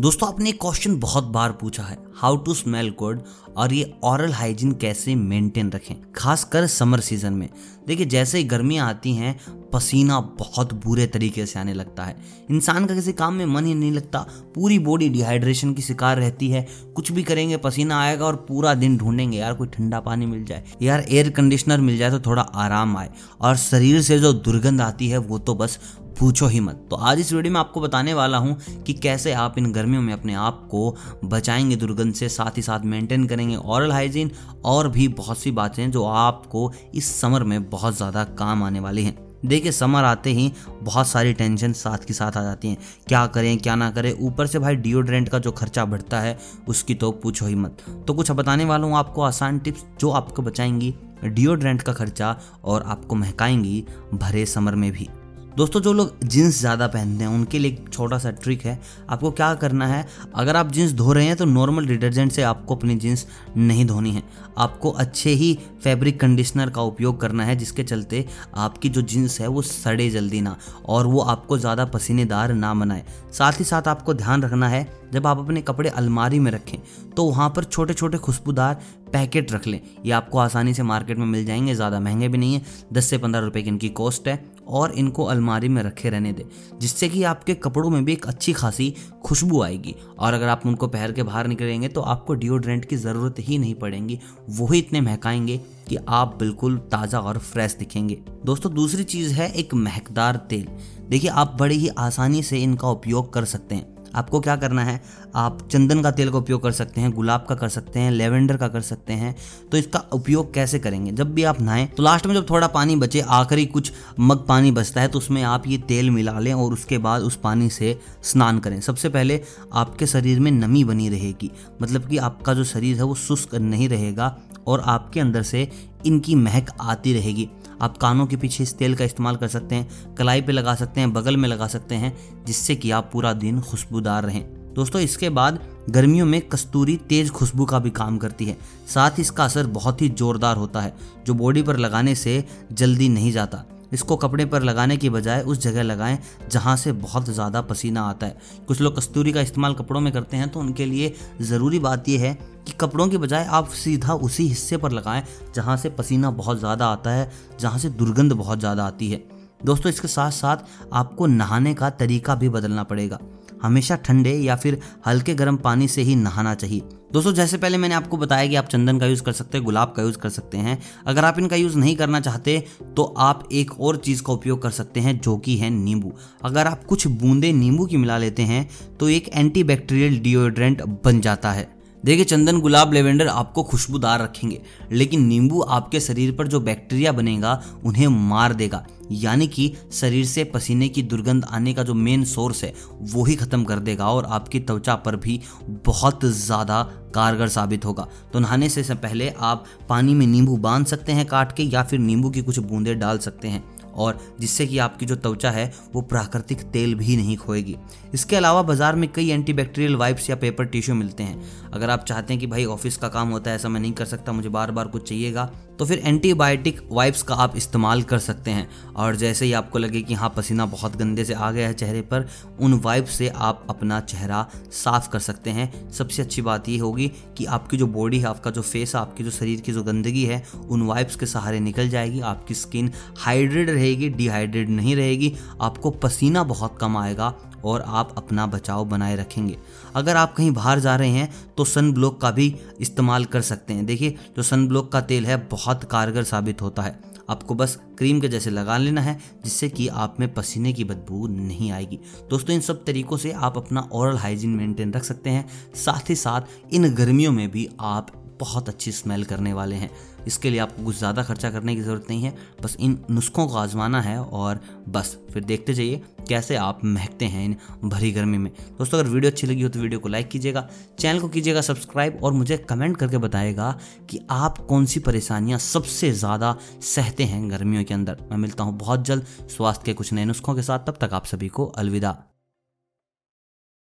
दोस्तों, आपने एक क्वेश्चन बहुत बार पूछा है हाउ टू स्मेल गुड और ये ऑरल हाइजीन कैसे मेंटेन रखें, खासकर समर सीज़न में। देखिए, जैसे ही गर्मियाँ आती हैं, पसीना बहुत बुरे तरीके से आने लगता है। इंसान का किसी काम में मन ही नहीं लगता, पूरी बॉडी डिहाइड्रेशन की शिकार रहती है। कुछ भी करेंगे, पसीना आएगा और पूरा दिन ढूंढेंगे, यार कोई ठंडा पानी मिल जाए, यार एयर कंडीशनर मिल जाए तो थोड़ा आराम आए। और शरीर से जो दुर्गंध आती है, वो तो बस पूछो ही मत। तो आज इस वीडियो में आपको बताने वाला हूँ कि कैसे आप इन गर्मियों में अपने आप को बचाएँगे, दुर्गंध से साथ ही साथ मेंटेन करेंगे। ऑरल हाइजीन और भी बहुत सी बातें जो आपको इस समर में बहुत ज़्यादा काम आने वाली हैं। देखिए समर आते ही बहुत सारी टेंशन साथ के साथ आ जाती हैं। क्या करें, क्या ना करें, ऊपर से भाई डिओड्रेंट का जो खर्चा बढ़ता है, उसकी तो पूछो ही मत। तो कुछ बताने वाला हूँ आपको आसान टिप्स जो आपको बचाएँगी। डिओड्रेंट का खर्चा और आपको महकाएँगी भरे समर में भी। दोस्तों, जो लोग जीन्स ज़्यादा पहनते हैं, उनके लिए एक छोटा सा ट्रिक है। आपको क्या करना है, अगर आप जीन्स धो रहे हैं तो नॉर्मल डिटर्जेंट से आपको अपनी जीन्स नहीं धोनी है। आपको अच्छे ही फैब्रिक कंडीशनर का उपयोग करना है, जिसके चलते आपकी जो जीन्स है, वो सड़े जल्दी ना, और वो आपको ज़्यादा पसीनेदार ना बनाए। साथ ही साथ आपको ध्यान रखना है, जब आप अपने कपड़े अलमारी में रखें तो वहाँ पर छोटे छोटे खुशबूदार पैकेट रख लें। ये आपको आसानी से मार्केट में मिल जाएँगे, ज़्यादा महँगे भी नहीं है, दस से पंद्रह रुपये की इनकी कॉस्ट है। और इनको अलमारी में रखे रहने दें, जिससे कि आपके कपड़ों में भी एक अच्छी खासी खुशबू आएगी। और अगर आप उनको पहन के बाहर निकलेंगे तो आपको डिओड्रेंट की ज़रूरत ही नहीं पड़ेगी। वही इतने महकाएँगे कि आप बिल्कुल ताज़ा और फ्रेश दिखेंगे। दोस्तों, दूसरी चीज़ है एक महकदार तेल। देखिए, आप बड़ी ही आसानी से इनका उपयोग कर सकते हैं। आपको क्या करना है? आप चंदन का तेल का उपयोग कर सकते हैं, गुलाब का कर सकते हैं, लेवेंडर का कर सकते हैं। तो इसका उपयोग कैसे करेंगे? जब भी आप नहाएँ तो लास्ट में जब थोड़ा पानी बचे, आखिरी कुछ मग पानी बचता है तो उसमें आप ये तेल मिला लें और उसके बाद उस पानी से स्नान करें। सबसे पहले आपके शरीर में नमी बनी रहेगी। मतलब कि आपका जो शरीर है, वो शुष्क नहीं रहेगा और आपके अंदर से इनकी महक आती रहेगी। आप कानों के पीछे इस तेल का इस्तेमाल कर सकते हैं, कलाई पे लगा सकते हैं, बगल में लगा सकते हैं, जिससे कि आप पूरा दिन खुशबूदार रहें। दोस्तों, इसके बाद गर्मियों में कस्तूरी तेज खुशबू का भी काम करती है। साथ ही इसका असर बहुत ही जोरदार होता है, जो बॉडी पर लगाने से जल्दी नहीं जाता। इसको कपड़े पर लगाने की बजाय उस जगह लगाएँ जहाँ से बहुत ज़्यादा पसीना आता है। कुछ लोग कस्तूरी का इस्तेमाल कपड़ों में करते हैं तो उनके लिए ज़रूरी बात यह है कि कपड़ों के बजाय आप सीधा उसी हिस्से पर लगाएँ, जहाँ से पसीना बहुत ज़्यादा आता है, जहाँ से दुर्गंध बहुत ज़्यादा आती है। दोस्तों, इसके साथ साथ आपको नहाने का तरीका भी बदलना पड़ेगा। हमेशा ठंडे या फिर हल्के गर्म पानी से ही नहाना चाहिए। दोस्तों, जैसे पहले मैंने आपको बताया कि आप चंदन का यूज़ कर सकते हैं, गुलाब का यूज़ कर सकते हैं। अगर आप इनका यूज़ नहीं करना चाहते तो आप एक और चीज़ का उपयोग कर सकते हैं, जो कि है नींबू। अगर आप कुछ बूंदे नींबू की मिला लेते हैं तो एक एंटीबैक्टीरियल डिओड्रेंट बन जाता है। देखिए, चंदन, गुलाब, लेवेंडर आपको खुशबूदार रखेंगे, लेकिन नींबू आपके शरीर पर जो बैक्टीरिया बनेगा, उन्हें मार देगा। यानी कि शरीर से पसीने की दुर्गंध आने का जो मेन सोर्स है, वो ही ख़त्म कर देगा और आपकी त्वचा पर भी बहुत ज़्यादा कारगर साबित होगा। तो नहाने से पहले आप पानी में नींबू बाँध सकते हैं काट के, या फिर नींबू की कुछ बूंदें डाल सकते हैं। और जिससे कि आपकी जो त्वचा है, वो प्राकृतिक तेल भी नहीं खोएगी। इसके अलावा बाज़ार में कई एंटीबैक्टीरियल वाइप्स या पेपर टिश्यू मिलते हैं। अगर आप चाहते हैं कि भाई ऑफ़िस का काम होता है, ऐसा मैं नहीं कर सकता, मुझे बार बार कुछ चाहिएगा तो फिर एंटीबायोटिक वाइप्स का आप इस्तेमाल कर सकते हैं। और जैसे ही आपको लगे कि हाँ पसीना बहुत गंदे से आ गया है चेहरे पर, उन वाइप से आप अपना चेहरा साफ़ कर सकते हैं। सबसे अच्छी बात ये होगी कि आपकी जो बॉडी है, आपका जो फेस है, आपकी जो शरीर की जो गंदगी है, उन वाइप्स के सहारे निकल जाएगी, आपकी स्किन हाइड्रेट रहेगी डिहाइड्रेट नहीं रहेगी, आपको पसीना बहुत कम आएगा और आप अपना बचाव बनाए रखेंगे। अगर आप कहीं बाहर जा रहे हैं तो सन ब्लॉक का भी इस्तेमाल कर सकते हैं। देखिए, जो सन ब्लॉक का तेल है, बहुत कारगर साबित होता है। आपको बस क्रीम के जैसे लगा लेना है, जिससे कि आप में पसीने की बदबू नहीं आएगी। दोस्तों, इन सब तरीकों से आप अपना ओरल हाइजीन मेंटेन रख सकते हैं। साथ ही साथ, इन गर्मियों में भी आप बहुत अच्छी स्मेल करने वाले हैं। इसके लिए आपको कुछ ज़्यादा खर्चा करने की ज़रूरत नहीं है। बस इन नुस्खों को आजमाना है और बस, फिर देखते जाइए कैसे आप महकते हैं इन भरी गर्मी में। दोस्तों, अगर वीडियो अच्छी लगी हो तो वीडियो को लाइक कीजिएगा, चैनल को कीजिएगा सब्सक्राइब और मुझे कमेंट करके बताएगा कि आप कौन सी परेशानियाँ सबसे ज़्यादा सहते हैं गर्मियों के अंदर। मैं मिलता हूँ बहुत जल्द, स्वास्थ्य के कुछ नए नुस्खों के साथ। तब तक आप सभी को अलविदा।